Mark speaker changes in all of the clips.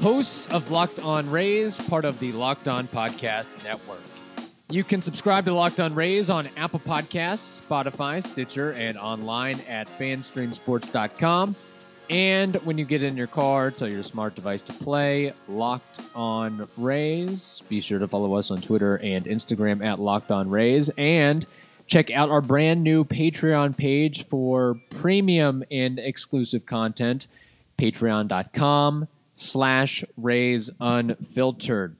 Speaker 1: Host of Locked On Rays, part of the Locked On Podcast Network. You can subscribe to Locked On Rays on Apple Podcasts, Spotify, Stitcher, and online at fanstreamsports.com. And when you get in your car, tell your smart device to play Locked On Rays. Be sure to follow us on Twitter and Instagram at Locked On Rays. And check out our brand new Patreon page for premium and exclusive content. Patreon.com slash Rays Unfiltered.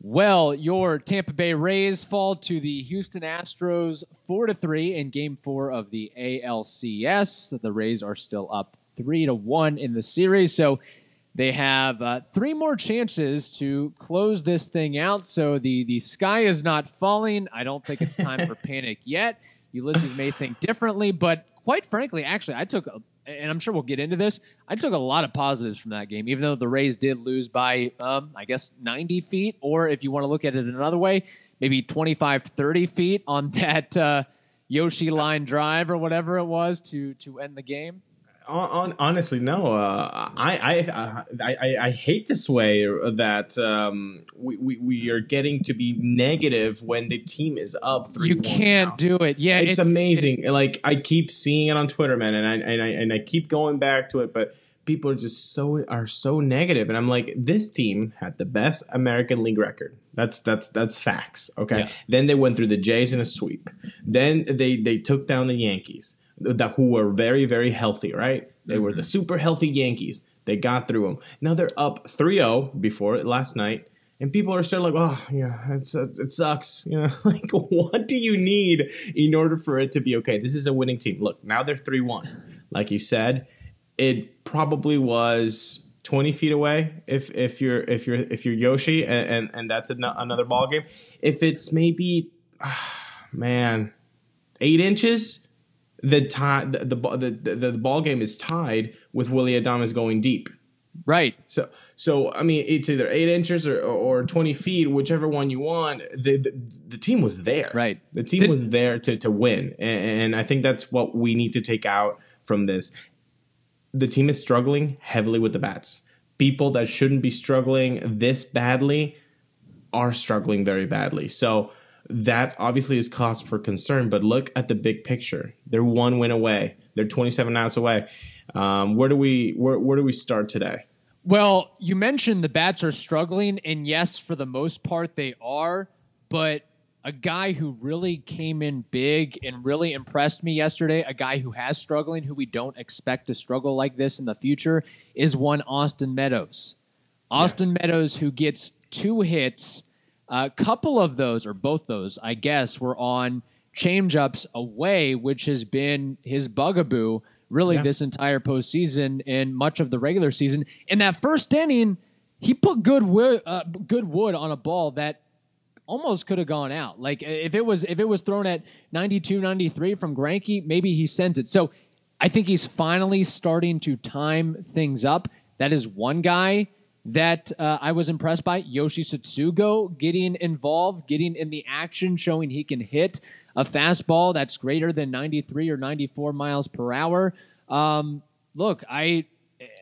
Speaker 1: Well, your Tampa Bay Rays fall to the Houston Astros 4 to 3 in game 4 of the ALCS. The Rays are still up 3 to 1 in the series, so they have uh, three more chances to close this thing out. So the the sky is not falling. I don't think it's time for panic yet. Ulysses may think differently, but quite frankly, actually, I took a and I'm sure we'll get into this. I took a lot of positives from that game, even though the Rays did lose by, um, I guess, 90 feet, or if you want to look at it another way, maybe 25, 30 feet on that uh, Yoshi line drive or whatever it was to to end the game.
Speaker 2: On, on, honestly, no. Uh, I, I, I, I, hate this way that um, we, we, we are getting to be negative when the team is up three.
Speaker 1: You can't do it. Yeah,
Speaker 2: it's, amazing. like I keep seeing it on Twitter, man, and I and I and I keep going back to it, but people are just so are so negative, and I'm like, this team had the best American League record. That's that's that's facts. Okay.
Speaker 1: Yeah.
Speaker 2: Then they went through the Jays in a sweep. Then they they took down the Yankees, that who were very very healthy. Right. They were the super healthy Yankees. They got through them. Now they're up 3-0 before last night. And people are still like, oh yeah, it's, it sucks. You know, like what do you need in order for it to be okay? This is a winning team. Look, now they're three one. Like you said, it probably was 20 feet away if if you're if you're if you're Yoshi and and, and that's an, another ball game. If it's maybe ah, man, eight inches, the tie the, the the the ball game is tied with Willie Adames going deep.
Speaker 1: Right.
Speaker 2: So so I mean it's either eight inches or, or twenty feet, whichever one you want. The the, the team was there.
Speaker 1: Right.
Speaker 2: The team
Speaker 1: Did-
Speaker 2: was there to to win, and, and I think that's what we need to take out from this. The team is struggling heavily with the bats. People that shouldn't be struggling this badly are struggling very badly. So that obviously is cause for concern. But look at the big picture. They're one win away. They're 27 outs away. Um, where do we where, where do we start today?
Speaker 1: Well, you mentioned the bats are struggling, and yes, for the most part they are. But a guy who really came in big and really impressed me yesterday, a guy who has struggling, who we don't expect to struggle like this in the future, is one Austin Meadows. Austin Meadows, who gets two hits, a couple of those, or both those, I guess, were on changeups away, which has been his bugaboo really
Speaker 2: Yeah.
Speaker 1: this entire postseason and much of the regular season. In that first inning, he put good wood, uh, good wood on a ball that almost could have gone out. Like if it was if it was thrown at 92 93 from Greinke, maybe he sent it. So I think he's finally starting to time things up. That is one guy that uh, I was impressed by. Yoshi Tsutsugo getting involved, getting in the action, showing he can hit a fastball that's greater than 93 or 94 miles per hour. Um, look, I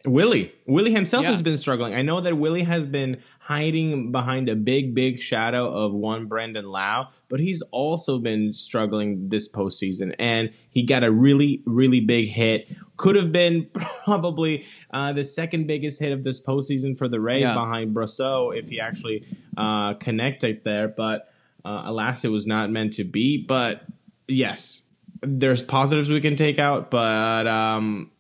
Speaker 2: Willie. Willie himself
Speaker 1: Yeah.
Speaker 2: has been struggling. I know that Willie has been hiding behind a big, big shadow of one Brandon Lowe, but he's also been struggling this postseason. And he got a really, really big hit. Could have been probably uh, the second biggest hit of this postseason for the Rays
Speaker 1: Yeah.
Speaker 2: behind Brosseau if he actually uh, connected there. But uh, alas, it was not meant to be. But yes, there's positives we can take out, but. Um,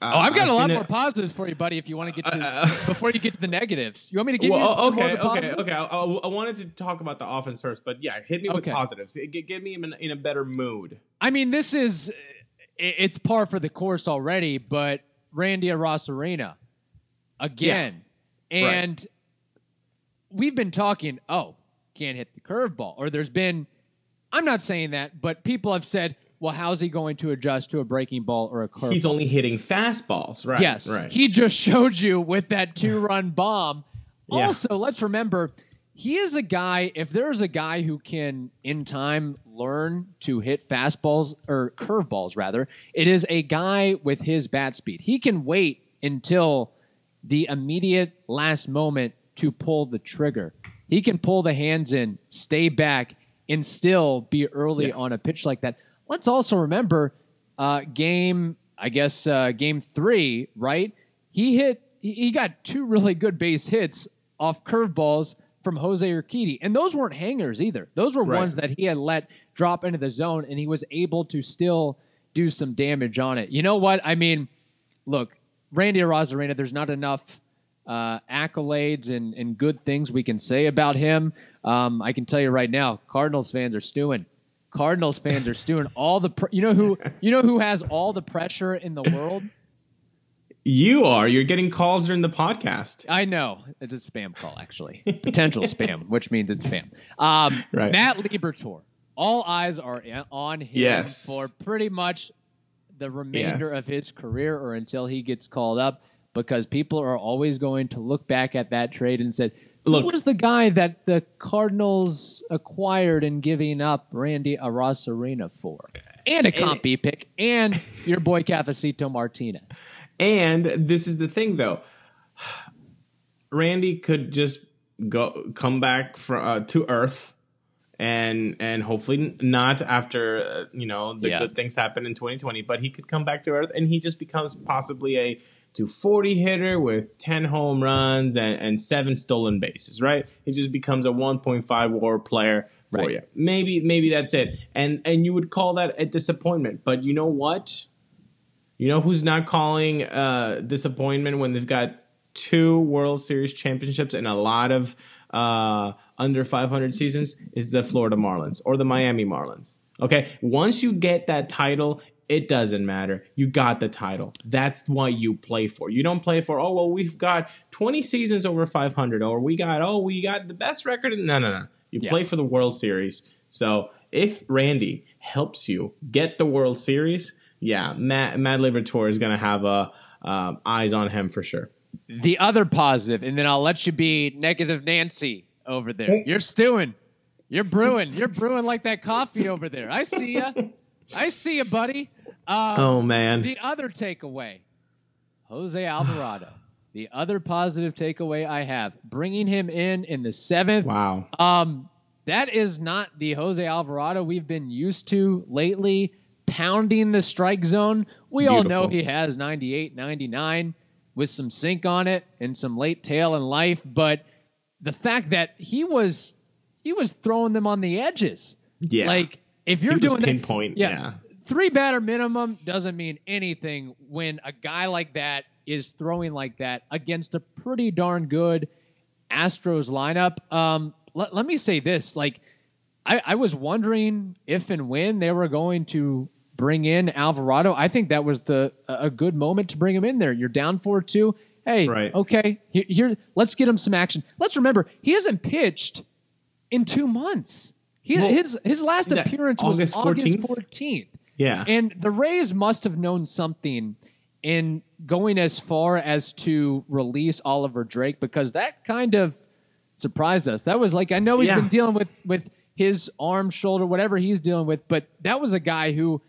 Speaker 2: Uh,
Speaker 1: oh, I've got
Speaker 2: a
Speaker 1: a lot more positives for you, buddy. If you want uh, to get to
Speaker 2: Uh,
Speaker 1: before you get to the negatives, you want me to give
Speaker 2: Well,
Speaker 1: you
Speaker 2: oh,
Speaker 1: some more
Speaker 2: okay,
Speaker 1: of the
Speaker 2: okay,
Speaker 1: positives?
Speaker 2: okay. I, I, wanted to talk about the offense first, but yeah, hit me with positives. Get, get me in, in a better mood.
Speaker 1: I mean, this is it's par for the course already, but Randy Arozarena again,
Speaker 2: Yeah. Right.
Speaker 1: and we've been talking. Oh, can't hit the curveball. Or there's been, I'm not saying that, but people have said, well, how's he going to adjust to a breaking ball or a curveball?
Speaker 2: He's only hitting fastballs, right?
Speaker 1: Yes.
Speaker 2: right.
Speaker 1: He just showed you with that two run bomb.
Speaker 2: Yeah.
Speaker 1: Also, let's remember, he is a guy, if there's a guy who can, in time, learn to hit fastballs or curveballs, rather, it is a guy with his bat speed. He can wait until the immediate last moment to pull the trigger. He can pull the hands in, stay back, and still be early
Speaker 2: Yeah.
Speaker 1: on a pitch like that. Let's also remember uh, game, I guess, uh, game three, right? He hit, he got two really good base hits off curveballs from Jose Urquidy. And those weren't hangers either. Those were
Speaker 2: Right.
Speaker 1: ones that he had let drop into the zone, and he was able to still do some damage on it. You know what? I mean, look, Randy Arozarena, there's not enough uh, accolades and, and good things we can say about him. Um, I can tell you right now, Cardinals fans are stewing. Cardinals fans are stewing. All the pr- you know who you know who has all the pressure in the world.
Speaker 2: you are. You're getting calls during the podcast.
Speaker 1: I know it's a spam call, actually, potential spam, which means it's spam. Um,
Speaker 2: Right.
Speaker 1: Matt Liberatore. All eyes are on him
Speaker 2: Yes.
Speaker 1: for pretty much the remainder
Speaker 2: Yes.
Speaker 1: of his career, or until he gets called up, because people are always going to look back at that trade and said,
Speaker 2: Look-
Speaker 1: "Who was the guy that the Cardinals acquired in giving up Randy Arozarena for?" And a comp B pick, and your boy Cafecito Martinez.
Speaker 2: And this is the thing, though. Randy could just go come back from uh, to Earth, and and hopefully not after uh, you know the
Speaker 1: Yeah.
Speaker 2: good things happen in 2020, but he could come back to Earth, and he just becomes possibly a 240 hitter with 10 home runs and, and seven stolen bases. Right? He just becomes a 1.5 WAR player for
Speaker 1: Right.
Speaker 2: you. Maybe maybe that's it, and and you would call that a disappointment. But you know what? You know who's not calling uh, disappointment when they've got two World Series championships and a lot of uh, under 500 seasons is the Florida Marlins or the Miami Marlins. Okay, once you get that title, it doesn't matter. You got the title. That's what you play for. You don't play for oh well we've got 20 seasons over 500 or we got oh we got the best record. No no no. You
Speaker 1: Yeah.
Speaker 2: play for the World Series. So if Randy helps you get the World Series, yeah, Matt Matt Liberatore is gonna have a uh, eyes on him for sure.
Speaker 1: the other positive, and then I'll let you be negative Nancy over there. You're stewing. You're brewing. You're brewing like that coffee over there. I see ya. I see you, buddy. Um,
Speaker 2: Oh man,
Speaker 1: The other takeaway, Jose Alvarado. The other positive takeaway I have, bringing him in in the seventh.
Speaker 2: wow.
Speaker 1: Um, that is not the Jose Alvarado we've been used to lately, pounding the strike zone. We all know he has 98, 99 with some sink on it and some late tail in life, but the fact that he was he was throwing them on the edges.
Speaker 2: Yeah.
Speaker 1: Like if you're doing that-
Speaker 2: pinpoint, yeah.
Speaker 1: Three batter minimum doesn't mean anything when a guy like that is throwing like that against a pretty darn good Astros lineup. Um, let, let me say this: like, I, I was wondering if and when they were going to bring in Alvarado. I think that was the a good moment to bring him in there. You're down four two. Hey,
Speaker 2: Right.
Speaker 1: okay, here, here, let's get him some action. Let's remember he hasn't pitched in two months. He,
Speaker 2: Well,
Speaker 1: his his last appearance
Speaker 2: August
Speaker 1: was August
Speaker 2: 14th? Yeah.
Speaker 1: And the Rays must have known something in going as far as to release Oliver Drake because that kind of surprised us. That was like I know he's
Speaker 2: Yeah.
Speaker 1: been dealing with with his arm, shoulder, whatever he's dealing with, but that was a guy who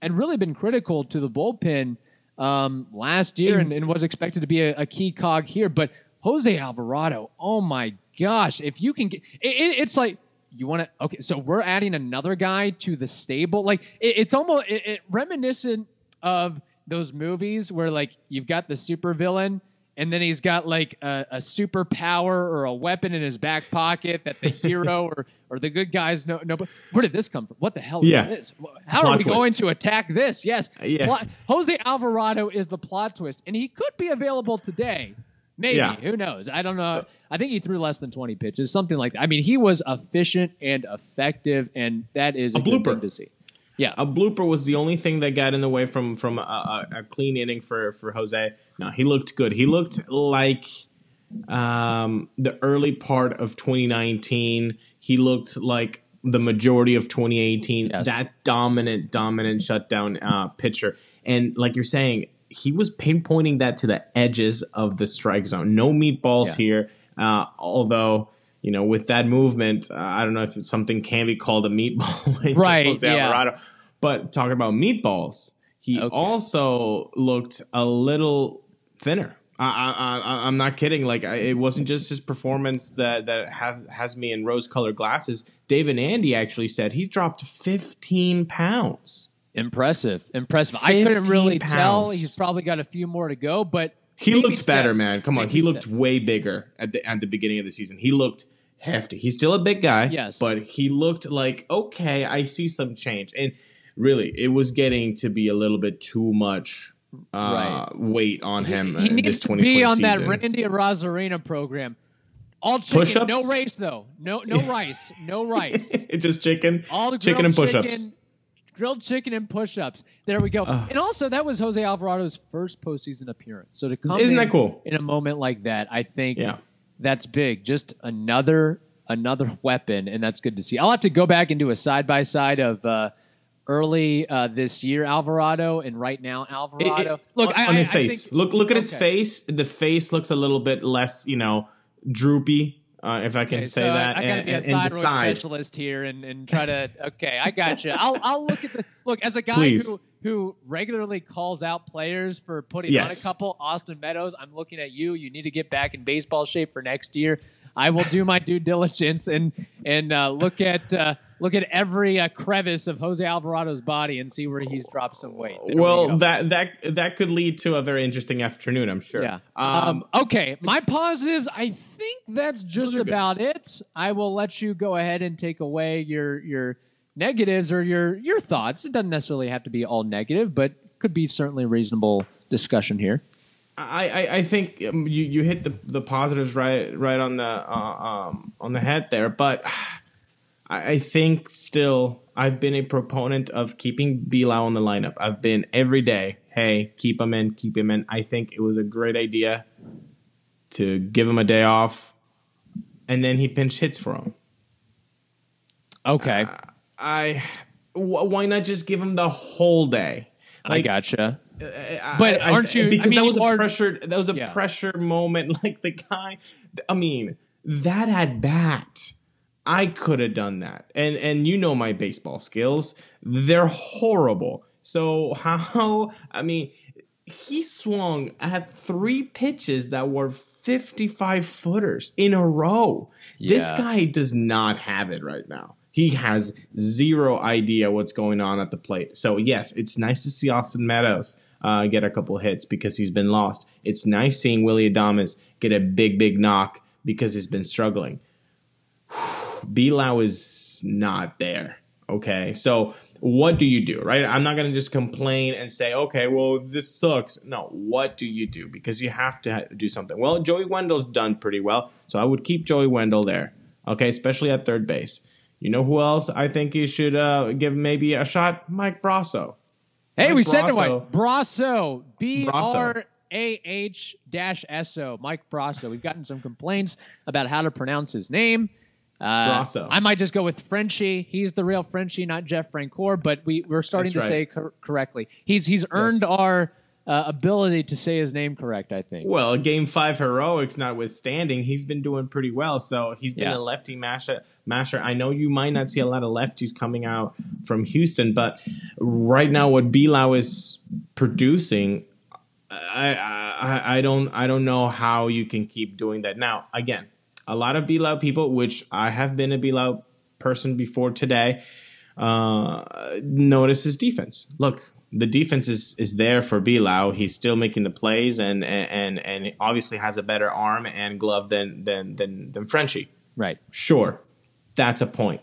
Speaker 1: had really been critical to the bullpen um, last year and, and was expected to be a, a key cog here. But Jose Alvarado, oh my gosh, if you can get it, it- it's like you want to okay so we're adding another guy to the stable like it, it's almost it, it reminiscent of those movies where like you've got the super villain and then he's got like a, a superpower or a weapon in his back pocket that the hero or, or the good guys know. But where did this come from? What the hell
Speaker 2: Yeah.
Speaker 1: is this? How
Speaker 2: Plot
Speaker 1: are we going to attack this? Yes.
Speaker 2: Yeah.
Speaker 1: Plot- Jose Alvarado is the plot twist, and he could be available today. Maybe.
Speaker 2: Yeah.
Speaker 1: Who knows? I don't know. I think he threw less than 20 pitches, something like that. I mean, he was efficient and effective, and that is a,
Speaker 2: A
Speaker 1: good
Speaker 2: blooper.
Speaker 1: to see. Yeah.
Speaker 2: a blooper was the only thing that got in the way from from a, a, a clean inning for for Jose. No, he looked good. He looked like um, the early part of 2019. He looked like the majority of 2018.
Speaker 1: Yes.
Speaker 2: That dominant, dominant shutdown uh, pitcher, and like you're saying, he was pinpointing that to the edges of the strike zone. No meatballs
Speaker 1: Yeah.
Speaker 2: here. Uh, although you know, with that movement, uh, I don't know if it's something can be called a meatball.
Speaker 1: Right, yeah.
Speaker 2: But talking about meatballs, he
Speaker 1: Okay.
Speaker 2: also looked a little thinner. I, I, I, I'm not kidding. Like I, it wasn't just his performance that that has has me in rose-colored glasses. David Andy actually said he dropped 15 pounds.
Speaker 1: Impressive, impressive. I couldn't
Speaker 2: 15
Speaker 1: really tell. He's probably got a few more to go, but
Speaker 2: He
Speaker 1: baby
Speaker 2: looked better, man. Come on,
Speaker 1: Baby
Speaker 2: he looked
Speaker 1: steps.
Speaker 2: way bigger at the at the beginning of the season. He looked hefty. He's still a big guy,
Speaker 1: Yes.
Speaker 2: but he looked like okay. I see some change, and really, it was getting to be a little bit too much uh,
Speaker 1: Right.
Speaker 2: weight on him.
Speaker 1: He
Speaker 2: uh,
Speaker 1: needs
Speaker 2: this
Speaker 1: to be on that. Randy Rosarena program. All chicken,
Speaker 2: Push-ups?
Speaker 1: no rice though. No, no rice, no rice.
Speaker 2: It's just chicken,
Speaker 1: All the
Speaker 2: chicken and
Speaker 1: grilled
Speaker 2: push-ups.
Speaker 1: chicken, grilled chicken and push-ups. There we go. and also, that was Jose Alvarado's first postseason appearance. So to come
Speaker 2: Isn't
Speaker 1: in
Speaker 2: that cool?
Speaker 1: in a moment like that, I think
Speaker 2: Yeah.
Speaker 1: that's big. Just another another weapon, and that's good to see. I'll have to go back and do a side by side of uh, early uh, this year Alvarado and right now Alvarado.
Speaker 2: it-
Speaker 1: Look
Speaker 2: on,
Speaker 1: I,
Speaker 2: on his
Speaker 1: I- I
Speaker 2: face.
Speaker 1: think-
Speaker 2: look, look at his face. The face looks a little bit less, you know, droopy, uh, if I can
Speaker 1: Okay,
Speaker 2: say
Speaker 1: so
Speaker 2: that.
Speaker 1: I, I got to
Speaker 2: and,
Speaker 1: be a thyroid specialist here and, and try to. Okay, I got you. I'll I'll look at the look as a guy
Speaker 2: Please.
Speaker 1: who who regularly calls out players for putting
Speaker 2: Yes.
Speaker 1: on a couple. Austin Meadows, I'm looking at you. You need to get back in baseball shape for next year. I will do my due diligence and and uh, look at uh, look at every uh, crevice of Jose Alvarado's body and see where he's dropped some weight. There
Speaker 2: Well,
Speaker 1: go.
Speaker 2: that that that could lead to a very interesting afternoon, I'm sure.
Speaker 1: Yeah.
Speaker 2: Um,
Speaker 1: Um, okay. My positives, I think that's just
Speaker 2: are good.
Speaker 1: about it. I will let you go ahead and take away your your negatives or your your thoughts. It doesn't necessarily have to be all negative, but could be certainly a reasonable discussion here.
Speaker 2: I, I, I think um, you, you hit the, the positives right right on the uh, um, on the head there, but I, I think still I've been a proponent of keeping B-Lowe on the lineup. I've been every day, hey, keep him in, keep him in. I think it was a great idea to give him a day off, and then he pinch hits for him.
Speaker 1: Okay.
Speaker 2: Uh, I wh- why not just give him the whole day?
Speaker 1: I gotcha.
Speaker 2: I-
Speaker 1: But
Speaker 2: I-
Speaker 1: aren't you-
Speaker 2: Because
Speaker 1: I mean,
Speaker 2: that was a
Speaker 1: are-
Speaker 2: pressure. That was a
Speaker 1: Yeah.
Speaker 2: pressure moment. Like the guy. I mean, that at bat, I could have done that. And and you know my baseball skills. They're horrible. So how? I mean, he swung at three pitches that were 55 footers in a row. This guy does not have it right now. He has zero idea what's going on at the plate. So yes, it's nice to see Austin Meadows uh, get a couple hits because he's been lost. It's nice seeing Willie Adames get a big, big knock because he's been struggling. B-Lowe is not there. Okay, so what do you do, right? I'm not gonna just complain and say, okay, well, this sucks. No, what do you do? Because you have to ha- do something. Well, Joey Wendle's done pretty well, so I would keep Joey Wendell there. Okay, especially at third base. You know who else I think you should uh, give maybe a shot? Mike Brosseau.
Speaker 1: Hey,
Speaker 2: Mike
Speaker 1: we said it right.
Speaker 2: Brosseau.
Speaker 1: Brosseau. B R A H dash S O. Mike Brosseau. We've gotten some complaints about how to pronounce his name. Uh. I might just go with Frenchie. He's the real Frenchie, not Jeff Francoeur, but we, we're starting
Speaker 2: That's
Speaker 1: to
Speaker 2: right.
Speaker 1: say cor- correctly. He's he's earned our uh, ability to say his name correct, I think.
Speaker 2: Well, game five heroics notwithstanding, he's been doing pretty well. So he's been
Speaker 1: Yeah.
Speaker 2: a lefty masher. Masher. I know you might not see a lot of lefties coming out from Houston, but right now what B-Lowe is producing, I, I I don't I don't know how you can keep doing that. Now again, a lot of B-Lowe people, which I have been a B-Lowe person before today, uh, notice his defense. Look, the defense is is there for B-Lowe. He's still making the plays, and and and obviously has a better arm and glove than than than than Frenchie.
Speaker 1: Right.
Speaker 2: Sure, that's a point.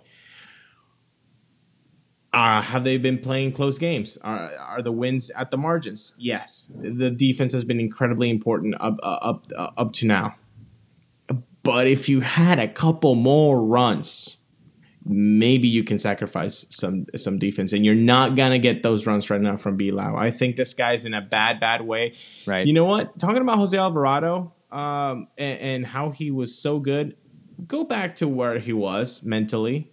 Speaker 2: Uh, have they been playing close games? Are, are the wins at the margins? Yes. The defense has been incredibly important up uh, up uh, up to now. But if you had a couple more runs, maybe you can sacrifice some some defense, and you're not gonna get those runs right now from B-Lowe. I think this guy's in a bad bad way.
Speaker 1: Right.
Speaker 2: You know what? Talking about Jose Alvarado, um, and, and how he was so good, go back to where he was mentally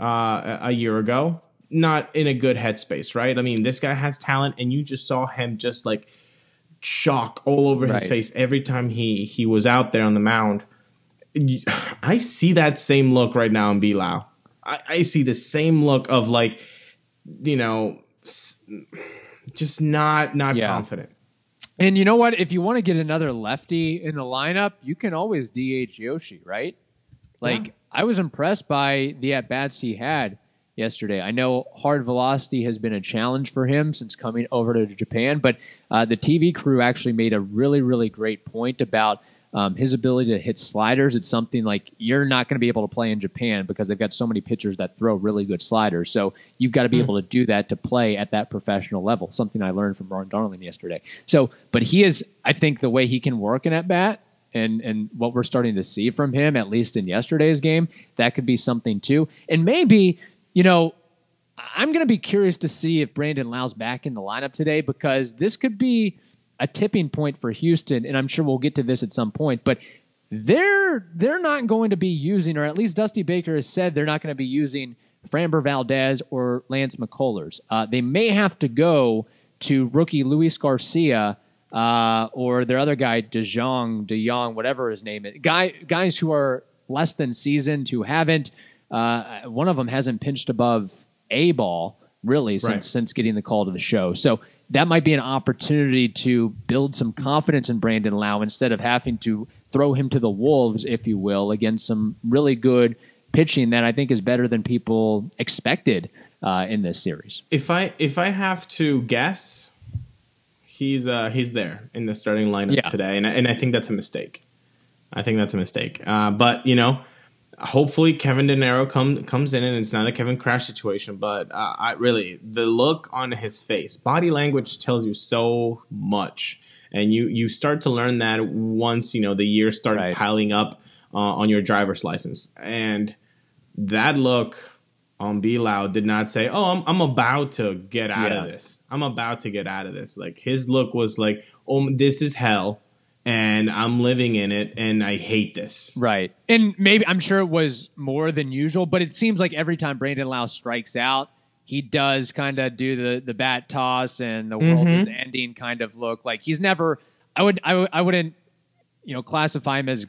Speaker 2: uh, a year ago. Not in a good headspace, right? I mean, this guy has talent, and you just saw him just like shock all over
Speaker 1: Right.
Speaker 2: his face every time he he was out there on the mound. I see that same look right now in B-Lowe. I, I see the same look of like, you know, just not not
Speaker 1: Yeah.
Speaker 2: confident.
Speaker 1: And you know what? If you want to get another lefty in the lineup, you can always DH Yoshi, right? Like
Speaker 2: Yeah.
Speaker 1: I was impressed by the at bats he had yesterday. I know hard velocity has been a challenge for him since coming over to Japan, but uh, the TV crew actually made a really, really great point about um, his ability to hit sliders. It's something like you're not going to be able to play in Japan because they've got so many pitchers that throw really good sliders. So you've got to be able to do that to play at that professional level. Something I learned from Ron Darling yesterday. So, but he is, I think, the way he can work an at bat and and what we're starting to see from him, at least in yesterday's game, that could be something too. And maybe, you know, I'm going to be curious to see if Brandon Lowe's back in the lineup today because this could be a tipping point for Houston, and I'm sure we'll get to this at some point. But they're they're not going to be using, or at least Dusty Baker has said they're not going to be using Framber Valdez or Lance McCullers. Uh, they may have to go to rookie Luis Garcia uh, or their other guy DeJong, DeYong, whatever his name is. Guy guys who are less than seasoned, who haven't. Uh, one of them hasn't pinched above a ball really since
Speaker 2: Right.
Speaker 1: since getting the call to the show. So that might be an opportunity to build some confidence in Brandon Lowe instead of having to throw him to the wolves, if you will, against some really good pitching that I think is better than people expected uh, in this series.
Speaker 2: If I if I have to guess, he's uh he's there in the starting lineup
Speaker 1: Yeah.
Speaker 2: today, and I- and I think that's a mistake. I think that's a mistake. Uh, but you know, hopefully Kevin De Niro come, comes in and it's not a Kevin Crash situation. But uh, I really the look on his face, body language tells you so much, and you you start to learn that once you know the years start
Speaker 1: Right.
Speaker 2: piling up uh, on your driver's license, and that look on Be Loud did not say, "Oh, I'm, I'm about to get out
Speaker 1: Yeah.
Speaker 2: of this. I'm about to get out of this." Like his look was like, "Oh, this is hell, and I'm living in it, and I hate this."
Speaker 1: Right. And maybe I'm sure it was more than usual, but it seems like every time Brandon Lowe strikes out, he does kind of do the the bat toss and the world is mm-hmm. ending kind of look. Like he's never I would I, would- I wouldn't you know classify him as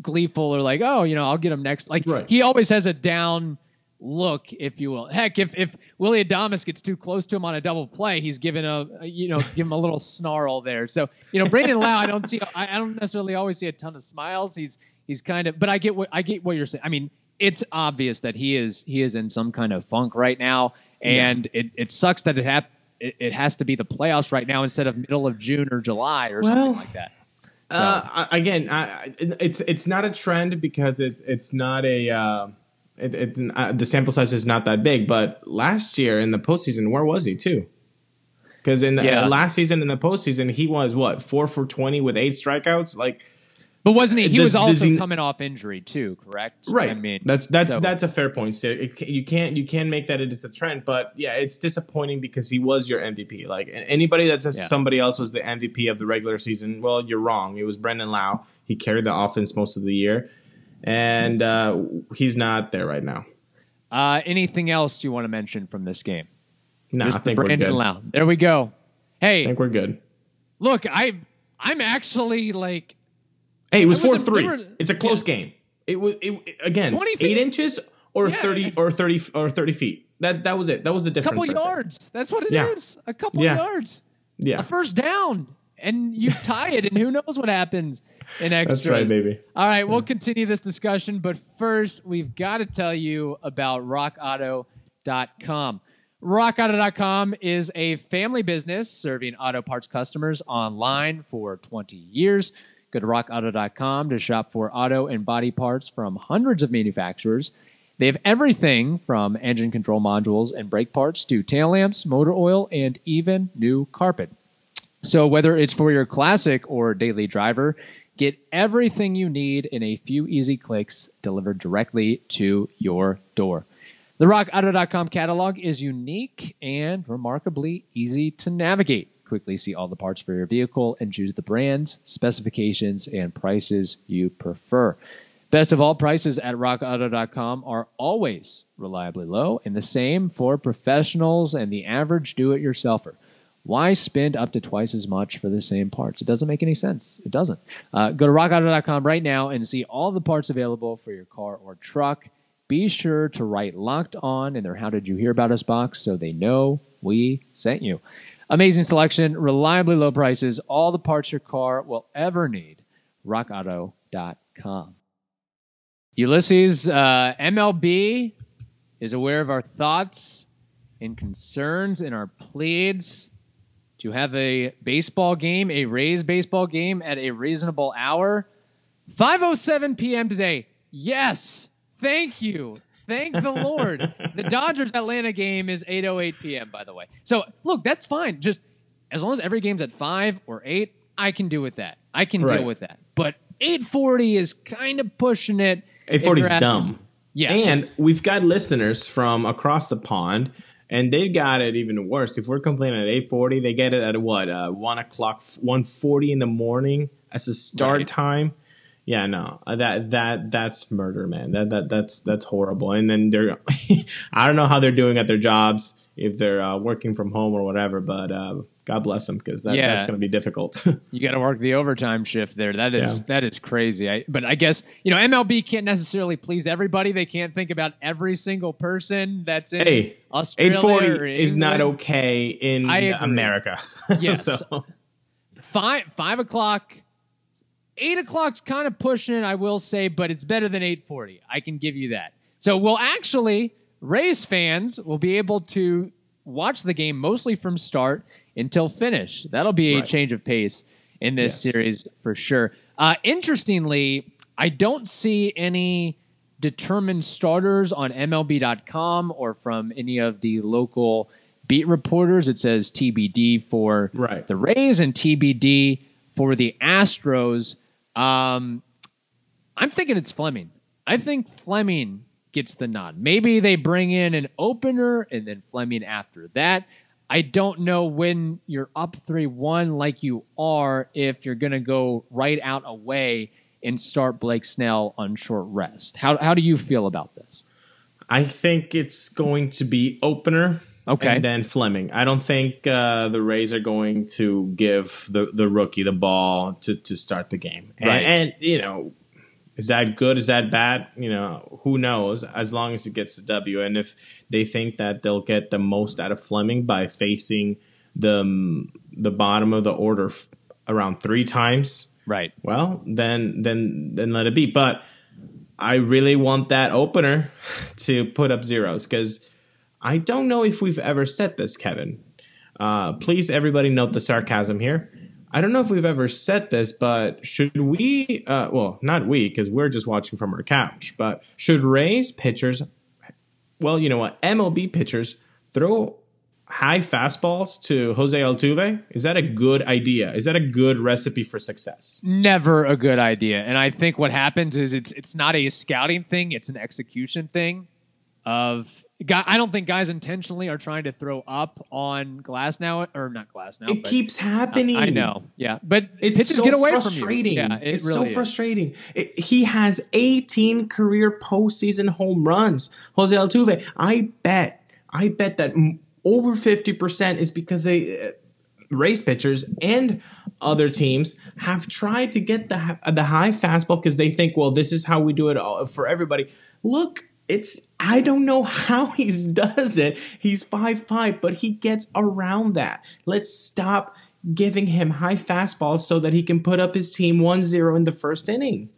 Speaker 1: gleeful or like, oh, you know, I'll get him next. Like
Speaker 2: Right.
Speaker 1: he always has a down look, if you will. Heck, if if Willie Adames gets too close to him on a double play, he's giving a a- you know give him a little snarl there. So you know Brandon Lowe, I don't see I, I don't necessarily always see a ton of smiles. He's he's kind of, but I get what I get what you're saying. I mean, it's obvious that he is he is in some kind of funk right now, and it it sucks that it hap- it, it has to be the playoffs right now instead of middle of June or July or
Speaker 2: Well,
Speaker 1: something like that.
Speaker 2: Uh, again, I, I- it's it's not a trend because it's it's not a uh, it, it, uh, the sample size is not that big. But last year in the postseason, where was he too? Because in the
Speaker 1: Yeah.
Speaker 2: uh, last season in the postseason, he was what four for twenty with eight strikeouts. Like
Speaker 1: But wasn't he? He
Speaker 2: Does-
Speaker 1: was also
Speaker 2: he-
Speaker 1: coming off injury too, correct?
Speaker 2: right,
Speaker 1: I mean,
Speaker 2: that's that's
Speaker 1: so-
Speaker 2: that's a fair point. So it, you can't you can't make that it's a trend. But yeah, it's disappointing because he was your MVP. Like anybody that says
Speaker 1: Yeah.
Speaker 2: somebody else was the MVP of the regular season, well, you're wrong. It was Brandon Lowe. He carried the offense most of the year, and uh, he's not there right now.
Speaker 1: Uh, anything else you want to mention from this game?
Speaker 2: No, I
Speaker 1: Mr.
Speaker 2: think we're good.
Speaker 1: Lowe. There we go. Hey,
Speaker 2: I think we're good.
Speaker 1: look, I I'm actually like
Speaker 2: Hey, it was
Speaker 1: I
Speaker 2: four three.
Speaker 1: were-
Speaker 2: It's a close
Speaker 1: yes.
Speaker 2: game. It was it, again
Speaker 1: 20 feet.
Speaker 2: eight inches or
Speaker 1: Yeah.
Speaker 2: thirty or thirty or thirty feet. That that was it. That was the difference.
Speaker 1: a couple
Speaker 2: right there.
Speaker 1: yards. That's what it is.
Speaker 2: Yeah.
Speaker 1: A couple
Speaker 2: Yeah.
Speaker 1: yards.
Speaker 2: Yeah,
Speaker 1: A first down. And you tie it, and who knows what happens in extras.
Speaker 2: that's right, baby.
Speaker 1: All right, we'll continue this discussion, but first, we've got to tell you about rockauto.com. RockAuto.com is a family business serving auto parts customers online for 20 years. Go to rockauto.com to shop for auto and body parts from hundreds of manufacturers. They have everything from engine control modules and brake parts to tail lamps, motor oil, and even new carpet. So, whether it's for your classic or daily driver, get everything you need in a few easy clicks delivered directly to your door. The RockAuto.com catalog is unique and remarkably easy to navigate. quickly see all the parts for your vehicle and choose the brands, specifications, and prices you prefer. Best of all, prices at rockauto.com are always reliably low, and the same for professionals and the average do it yourselfer. Why spend up to twice as much for the same parts? It doesn't make any sense. It doesn't. Uh, go to rockauto.com right now and see all the parts available for your car or truck. Be sure to write locked on in their How Did You Hear About Us box so they know we sent you. Amazing selection, reliably low prices, all the parts your car will ever need. RockAuto.com. Ulysses, uh, MLB is aware of our thoughts and concerns and our pleads to have a baseball game, a Rays baseball game at a reasonable hour. 5:07 p.m. today. Yes. Thank you. Thank the Lord. The Dodgers Atlanta game is 8:08 p.m. by the way. So, look, that's fine. Just as long as every game's at 5 or 8, I can do with that. I can
Speaker 2: Right.
Speaker 1: deal with that. But 8:40 is kind of pushing it. if
Speaker 2: 840 is dumb.
Speaker 1: Yeah.
Speaker 2: And we've got listeners from across the pond, and they got it even worse. If we're complaining at 840, they get it at what? Uh, 1 o'clock, 140 in the morning as a start
Speaker 1: Right.
Speaker 2: time. Yeah, no, uh, that that that's murder, man. That that that's that's horrible. And then they're, I don't know how they're doing at their jobs if they're uh, working from home or whatever. But uh, God bless them because that,
Speaker 1: Yeah.
Speaker 2: that's going to be difficult.
Speaker 1: You got to work the overtime shift there. That is
Speaker 2: Yeah.
Speaker 1: that is crazy. I, but I guess you know MLB can't necessarily please everybody. They can't think about every single person that's in
Speaker 2: hey,
Speaker 1: Australia.
Speaker 2: eight forty
Speaker 1: or
Speaker 2: is not okay in America.
Speaker 1: Yes.
Speaker 2: so,
Speaker 1: Five five o'clock, eight o'clock's kind of pushing it. I will say, but it's better than eight forty. I can give you that. So we'll actually Rays fans will be able to watch the game mostly from start until finish. That'll be a
Speaker 2: Right.
Speaker 1: change of pace in this
Speaker 2: Yes.
Speaker 1: series for sure. Uh, interestingly, I don't see any determined starters on MLB.com or from any of the local beat reporters. It says TBD for
Speaker 2: Right.
Speaker 1: the Rays and TBD for the Astros. Um, I'm thinking it's Fleming. I think Fleming gets the nod. Maybe they bring in an opener and then Fleming after that. I don't know when you're up 3 1 like you are if you're going to go right out away and start Blake Snell on short rest. How, how do you feel about this?
Speaker 2: I think it's going to be opener.
Speaker 1: Okay.
Speaker 2: And then Fleming. I don't think uh, the Rays are going to give the, the rookie the ball to, to start the game. And, and, you know, is that good? Is that bad? You know, who knows? As long as it gets the W. And if they think that they'll get the most out of Fleming by facing the, um, the bottom of the order f- around three times,
Speaker 1: Right.
Speaker 2: well, then then then let it be. But I really want that opener to put up zeros because I don't know if we've ever said this, Kevin. Uh, please, everybody, note the sarcasm here. I don't know if we've ever said this, but should we? Uh, well, not we, because we're just watching from our couch. But should Rays pitchers, well, you know what, MLB pitchers throw high fastballs to Jose Altuve? Is that a good idea? Is that a good recipe for success?
Speaker 1: never a good idea. And I think what happens is it's it's not a scouting thing; it's an execution thing. Of guy, I don't think guys intentionally are trying to throw up on glass now, or not glass now.
Speaker 2: It keeps happening.
Speaker 1: I know, yeah, but
Speaker 2: It's
Speaker 1: pitches
Speaker 2: so
Speaker 1: get away
Speaker 2: frustrating.
Speaker 1: from you. Yeah, it
Speaker 2: it's
Speaker 1: really
Speaker 2: so
Speaker 1: is.
Speaker 2: frustrating. It- he has 18 career postseason home runs. Jose Altuve. I bet. I bet that m- over 50% is because they uh, race pitchers and other teams have tried to get the the high fastball because they think, well, this is how we do it all for everybody. Look, it's I don't know how he does it. He's five five, but he gets around that. Let's stop giving him high fastballs so that he can put up his team 1-0 in the first inning.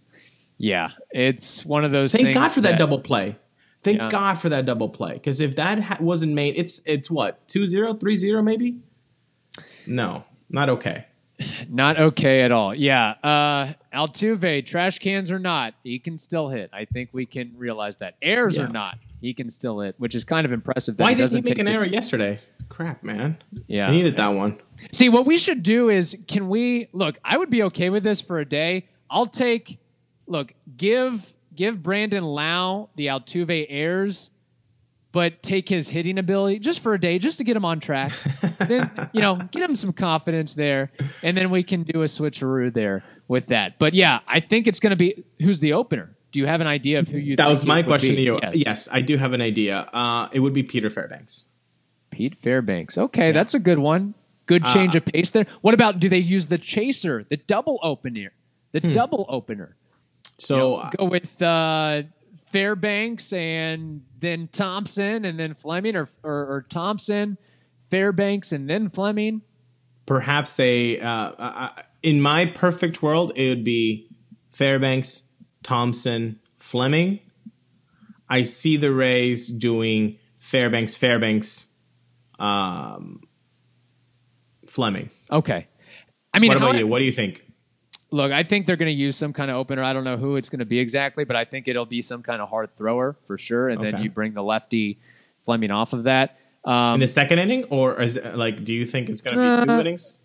Speaker 1: Yeah, it's one of those.
Speaker 2: Thank God for that, double play. Thank
Speaker 1: Yeah.
Speaker 2: God for that double play because if that ha- wasn't made, it's it's what 2-0, 3-0 maybe. No, not okay.
Speaker 1: Not okay at all. Yeah. Uh, Altuve, trash cans or not, he can still hit. I think we can realize that. Airs or not, he can still hit, which is kind of impressive. That
Speaker 2: Why
Speaker 1: he
Speaker 2: did he make an error yesterday? Crap, man.
Speaker 1: Yeah.
Speaker 2: I needed that one.
Speaker 1: See, what we should do is can we look, I would be okay with this for a day. I'll take look, give give Brandon Lowe the Altuve airs but take his hitting ability just for a day, just to get him on track. then you know, get him some confidence there, and then we can do a switcheroo there with that. But yeah, I think it's going to be who's the opener. Do you have an idea of who you?
Speaker 2: That was my question
Speaker 1: be?
Speaker 2: to you.
Speaker 1: Yes.
Speaker 2: Yes. I do have an idea. Uh, it would be Peter Fairbanks.
Speaker 1: Pete Fairbanks. Okay, that's a good one. Good change of pace there. What about do they use the chaser, the double opener, the double opener?
Speaker 2: So uh,
Speaker 1: Go with uh, Fairbanks and then Thompson and then Fleming, or, or or Thompson, Fairbanks and then Fleming.
Speaker 2: perhaps a uh, uh, in my perfect world, it would be Fairbanks, Thompson, Fleming. I see the Rays doing Fairbanks, Fairbanks, um, Fleming.
Speaker 1: Okay. I mean,
Speaker 2: What
Speaker 1: how-
Speaker 2: about you? What do you think?
Speaker 1: Look, I think they're going to use some kind of opener. I don't know who it's going to be exactly, but I think it'll be some kind of hard thrower for sure. And then you bring the lefty Fleming off of that. Um,
Speaker 2: In the second inning, or is it, like, do you think it's going to be two
Speaker 1: Uh,
Speaker 2: innings?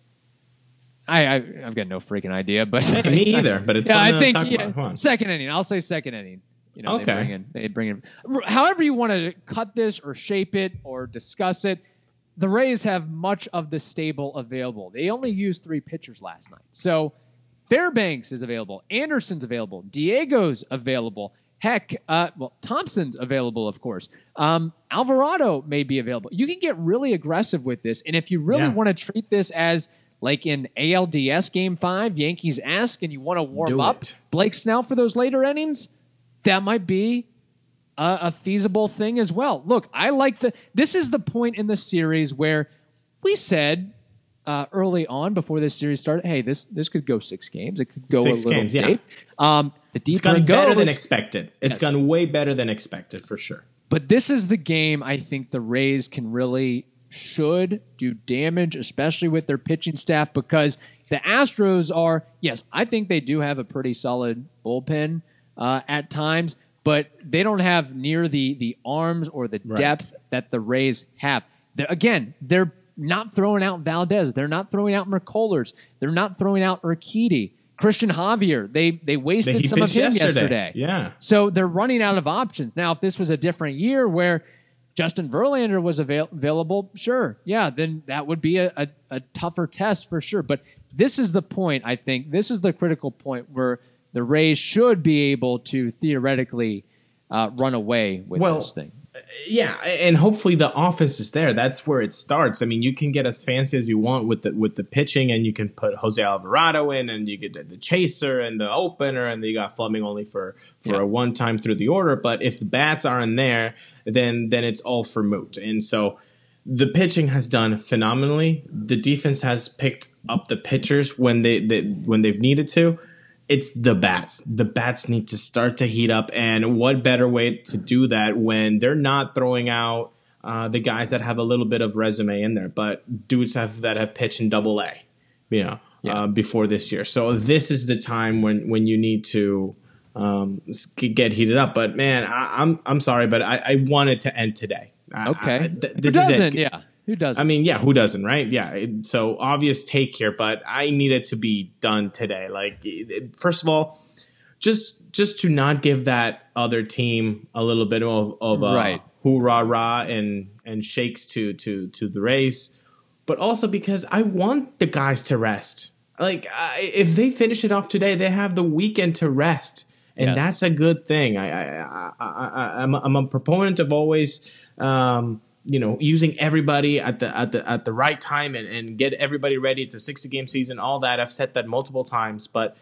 Speaker 1: I, I I've got no freaking idea, but
Speaker 2: Hey, me either. But it's
Speaker 1: yeah, I think yeah. Second inning. I'll say second inning. You know, they
Speaker 2: Okay.
Speaker 1: bring in, they bring in. However you want to cut this or shape it or discuss it, the Rays have much of the stable available. They only used three pitchers last night, so Fairbanks is available, Anderson's available, Diego's available. Heck, uh, well, Thompson's available, of course. Um, Alvarado may be available. You can get really aggressive with this, and if you really
Speaker 2: Yeah.
Speaker 1: want to treat this as like in ALDS Game Five, Yankees ask, and you want to warm
Speaker 2: Do
Speaker 1: up
Speaker 2: it.
Speaker 1: Blake Snell for those later innings, that might be a, a feasible thing as well. Look, I like the. This is the point in the series where we said uh, early on before this series started, hey, this this could go six games. It could go
Speaker 2: Six
Speaker 1: a little
Speaker 2: games, yeah.
Speaker 1: Um, the
Speaker 2: It's
Speaker 1: deeper
Speaker 2: gone
Speaker 1: it
Speaker 2: better than expected. It's
Speaker 1: Yes.
Speaker 2: gone way better than expected for sure.
Speaker 1: but this is the game I think the Rays can really should do damage, especially with their pitching staff, because the Astros are, yes, I think they do have a pretty solid bullpen uh, at times, but they don't have near the the arms or the
Speaker 2: Right.
Speaker 1: depth that the Rays have. They're, again, they're not throwing out Valdez. They're not throwing out McCullers. They're not throwing out Urquidy. Cristian Javier, they they wasted some of him
Speaker 2: yesterday.
Speaker 1: yesterday.
Speaker 2: Yeah.
Speaker 1: So they're running out of options. Now, if this was a different year where Justin Verlander was avail- available, sure. Yeah, then that would be a, a, a tougher test for sure. But this is the point, I think. This is the critical point where the Rays should be able to theoretically uh, run away with
Speaker 2: Well,
Speaker 1: this thing.
Speaker 2: Yeah, and hopefully the office is there. That's where it starts. I mean, you can get as fancy as you want with the with the pitching, and you can put Jose Alvarado in, and you get the, chaser and the opener, and you got Fleming only for for
Speaker 1: Yeah.
Speaker 2: a one time through the order. But if the bats aren't there, then then it's all for moot. And so the pitching has done phenomenally. The defense has picked up the pitchers when they, they when they've needed to. It's the bats. The bats need to start to heat up, and what better way to do that when they're not throwing out uh, the guys that have a little bit of resume in there, but dudes have that have pitched in Double A, you know,
Speaker 1: Yeah.
Speaker 2: uh, before this year. So this is the time when when you need to um, get heated up. But man, I, I'm I'm sorry, but I, I want it to end today. I-
Speaker 1: Okay.
Speaker 2: I- th- this is
Speaker 1: doesn't?
Speaker 2: it.
Speaker 1: Yeah. Who doesn't?
Speaker 2: I mean, yeah, who doesn't, right? Yeah. so obvious take here, but I need it to be done today. Like, first of all, just just to not give that other team a little bit of of uh,
Speaker 1: Right.
Speaker 2: hoorah rah and and shakes to to to the race, but also because I want the guys to rest. Like, I, if they finish it off today, they have the weekend to rest. And
Speaker 1: Yes.
Speaker 2: that's a good thing. I, I, I, I, I I'm, a, I'm a proponent of always, um, you know, using everybody at the at the at the right time and, and get everybody ready. It's a 60 game season, all that. I've said that multiple times, but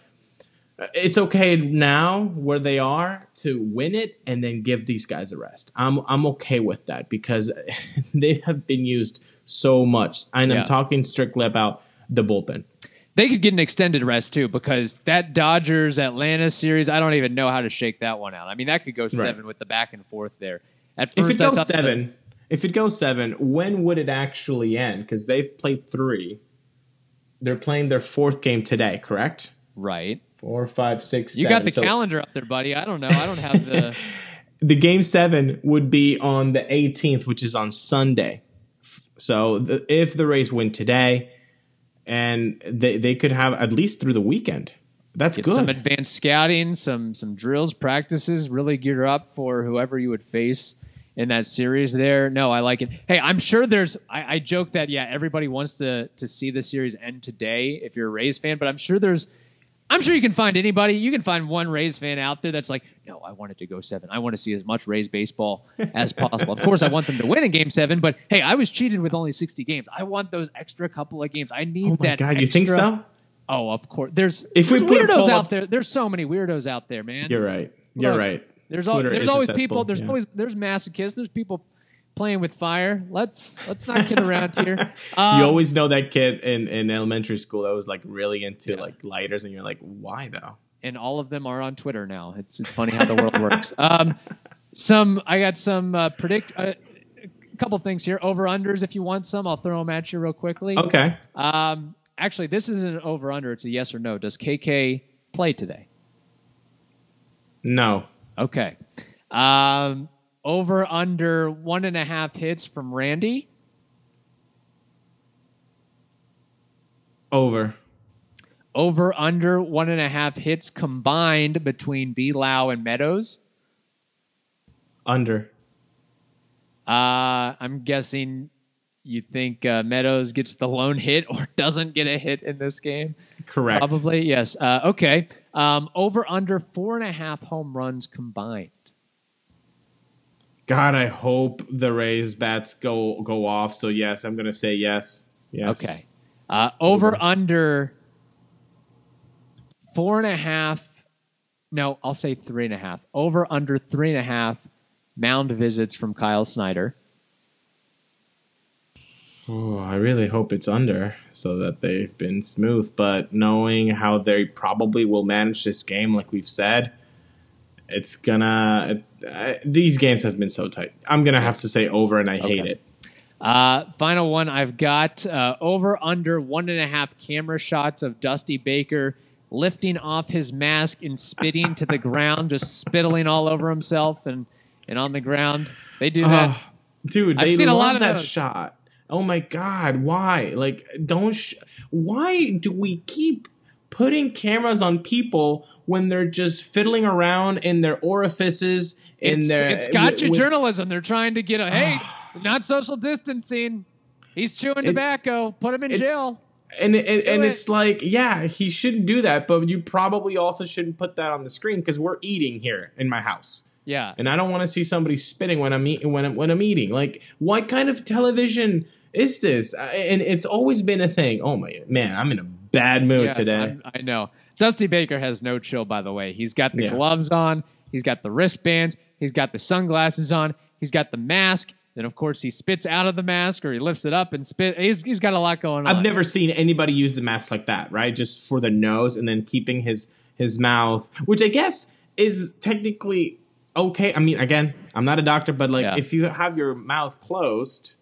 Speaker 2: it's okay now where they are to win it and then give these guys a rest. I'm I'm okay with that because they have been used so much. And
Speaker 1: Yeah.
Speaker 2: I'm talking strictly about the bullpen.
Speaker 1: they could get an extended rest too because that Dodgers Atlanta series, I don't even know how to shake that one out. I mean, that could go seven with the back and forth there. At first,
Speaker 2: If
Speaker 1: it
Speaker 2: goes seven, if it goes seven, when would it actually end? Because they've played three. They're playing their fourth game today, correct?
Speaker 1: right?
Speaker 2: Four, five, six,
Speaker 1: You
Speaker 2: seven.
Speaker 1: got the
Speaker 2: So
Speaker 1: calendar up there, buddy. I don't know. I don't have the.
Speaker 2: the game seven would be on the 18th, which is on Sunday. So the, if the Rays win today, and they, they could have at least through the weekend. That's
Speaker 1: Get
Speaker 2: good.
Speaker 1: some advanced scouting, some some drills, practices, really gear up for whoever you would face in that series there. No, I like it. Hey, I'm sure there's. I, I joke that yeah, everybody wants to to see the series end today if you're a Rays fan, but I'm sure there's. I'm sure you can find anybody. You can find one Rays fan out there that's like, no, I want it to go seven. I want to see as much Rays baseball as possible. of course, I want them to win in Game Seven, but hey, I was cheated with only 60 games. I want those extra couple of games. I need
Speaker 2: Oh my
Speaker 1: that.
Speaker 2: god, you think so?
Speaker 1: Oh, of course. There's
Speaker 2: If we
Speaker 1: there's
Speaker 2: put a
Speaker 1: weirdos out there. There's so many weirdos out there, man.
Speaker 2: You're right. You're
Speaker 1: Look,
Speaker 2: right.
Speaker 1: There's al- there's always people. There's
Speaker 2: yeah.
Speaker 1: always there's masochists. There's people playing with fire. Let's let's not kid around here. Um,
Speaker 2: you always know that kid in, in elementary school that was like really into like lighters, and you're like, why though?
Speaker 1: and all of them are on Twitter now. It's it's funny how the world works. Um, some I got some uh, predict uh, a couple things here. Over unders if you want some, I'll throw them at you real quickly.
Speaker 2: Okay.
Speaker 1: Um, actually, this isn't an over under. It's a yes or no. Does KK play today?
Speaker 2: No.
Speaker 1: Okay. Um, over under one and a half hits from Randy.
Speaker 2: Over.
Speaker 1: Over under one and a half hits combined between B-Lowe and Meadows.
Speaker 2: Under.
Speaker 1: Uh, I'm guessing you think uh, Meadows gets the lone hit or doesn't get a hit in this game.
Speaker 2: Correct.
Speaker 1: Probably yes. Uh, okay. Um, over under four and a half home runs combined.
Speaker 2: God, I hope the Rays bats go go off. So yes, I'm gonna say yes. Yes.
Speaker 1: Okay. Uh, over under four and a half. No, I'll say three and a half. Over under three and a half mound visits from Kyle Snyder.
Speaker 2: Oh, I really hope it's under so that they've been smooth. But knowing how they probably will manage this game, like we've said, it's gonna. Uh, these games have been so tight. I'm gonna have to say over, and I hate it.
Speaker 1: Uh, final one I've got uh, over under one and a half camera shots of Dusty Baker lifting off his mask and spitting to the ground, just spittling all over himself and, and on the ground. They do that.
Speaker 2: Oh, dude,
Speaker 1: I've seen a lot of
Speaker 2: that
Speaker 1: those.
Speaker 2: shot. Oh my god, why? Like, don't. Sh- why do we keep putting cameras on people when they're just fiddling around in their orifices? In
Speaker 1: it's,
Speaker 2: their,
Speaker 1: it's gotcha
Speaker 2: with-
Speaker 1: journalism. They're trying to get a hey, not social distancing. He's chewing tobacco. Put him in jail.
Speaker 2: and and, and
Speaker 1: it.
Speaker 2: it's like, yeah, he shouldn't do that, but you probably also shouldn't put that on the screen because we're eating here in my house.
Speaker 1: Yeah.
Speaker 2: and I don't want to see somebody spitting when I'm eating when I'm when I'm eating. Like, what kind of television is this? And it's always been a thing. Oh my man, I'm in a bad mood
Speaker 1: Yes,
Speaker 2: today.
Speaker 1: I'm- I know. Dusty Baker has no chill, by the way. He's got the
Speaker 2: Yeah.
Speaker 1: gloves on, he's got the wristbands, he's got the sunglasses on, he's got the mask. Then, of course, he spits out of the mask or he lifts it up and spit. He's, he's got a lot going on.
Speaker 2: I've never seen anybody use the mask like that, right? Just for the nose and then keeping his his mouth, which I guess is technically okay. I mean, again, I'm not a doctor, but like
Speaker 1: Yeah.
Speaker 2: if you have your mouth closed,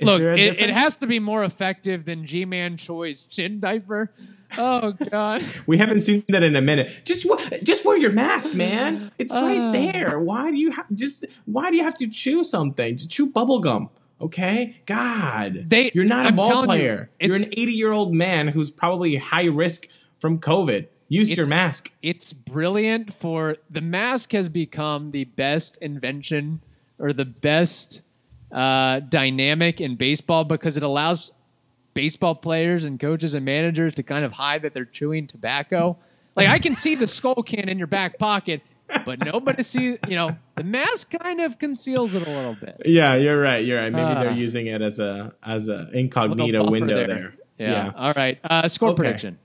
Speaker 2: is
Speaker 1: Look, it, it has to be more effective than Ji-Man Choi's chin diaper. Oh, God.
Speaker 2: We haven't seen that in a minute. Just just wear your mask, man. It's
Speaker 1: Uh.
Speaker 2: right there. Why do you have just why do you have to chew something? To chew bubble gum. Okay? God.
Speaker 1: They-
Speaker 2: You're not a
Speaker 1: I'm
Speaker 2: ball
Speaker 1: you,
Speaker 2: player. You, are an 80-year-old man who's probably high risk from COVID. Use your mask.
Speaker 1: it's brilliant for the mask has become the best invention or the best uh, dynamic in baseball because it allows baseball players and coaches and managers to kind of hide that they're chewing tobacco. Like I can see the Skoal can in your back pocket, but nobody sees. You know, the mask kind of conceals it a little bit.
Speaker 2: Yeah, you're right. You're right. Maybe
Speaker 1: Ah.
Speaker 2: they're using it as a as a incognito window there.
Speaker 1: Yeah. All right. Uh, score
Speaker 2: Okay.
Speaker 1: prediction.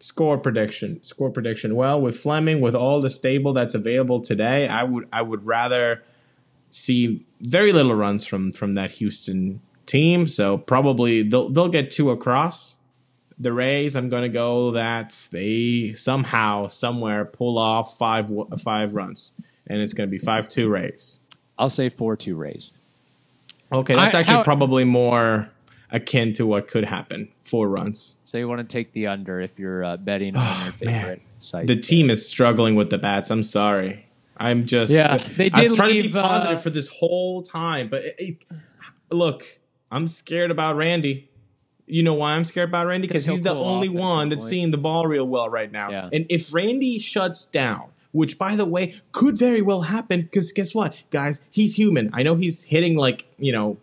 Speaker 2: Score prediction. Score prediction. Well, with Fleming, with all the stable that's available today, I would I would rather see very little runs from from that Houston team. So probably they'll they'll get two across. The Rays, I'm going to go that they somehow somewhere pull off five five runs, and it's going to be five two Rays.
Speaker 1: I'll say four two Rays.
Speaker 2: Okay, that's
Speaker 1: I-
Speaker 2: actually
Speaker 1: how-
Speaker 2: probably more akin to what could happen. Four runs.
Speaker 1: So you want to take the under if you're uh, betting on your
Speaker 2: man.
Speaker 1: favorite site.
Speaker 2: The team is struggling with the bats. I'm sorry. I'm just
Speaker 1: Yeah, they
Speaker 2: I was
Speaker 1: did
Speaker 2: trying to be positive
Speaker 1: uh,
Speaker 2: for this whole time, but it, it- look, I'm scared about Randy. You know why I'm scared about Randy? Because he's the only one that's
Speaker 1: point.
Speaker 2: seeing the ball real well right now.
Speaker 1: Yeah.
Speaker 2: And if Randy shuts down which by the way could very well happen because guess what, guys, he's human. I know he's hitting like you know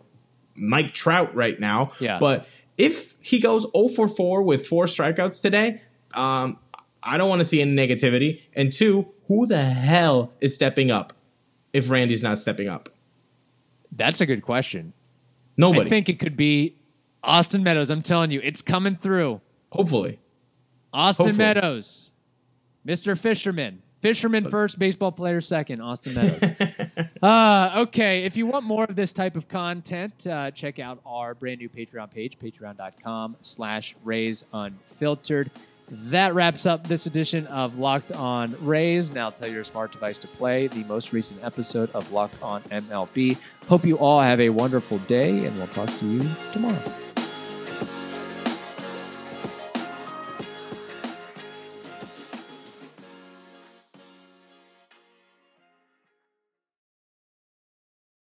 Speaker 2: Mike Trout right now,
Speaker 1: Yeah.
Speaker 2: but if he goes 0 for 4 with four strikeouts today, um, I don't want to see any negativity. And two, who the hell is stepping up if Randy's not stepping up?
Speaker 1: That's a good question.
Speaker 2: Nobody.
Speaker 1: I think it could be Austin Meadows. I'm telling you, it's coming through.
Speaker 2: Hopefully.
Speaker 1: Austin
Speaker 2: Hopefully.
Speaker 1: Meadows, Mr. Fisherman. Fisherman first, baseball player second, Austin Meadows. uh, okay, if you want more of this type of content, uh, check out our brand new Patreon page, patreon.com slash rays unfiltered. That wraps up this edition of Locked On Rays. Now tell your smart device to play the most recent episode of Locked On MLB. Hope you all have a wonderful day, and we'll talk to you tomorrow.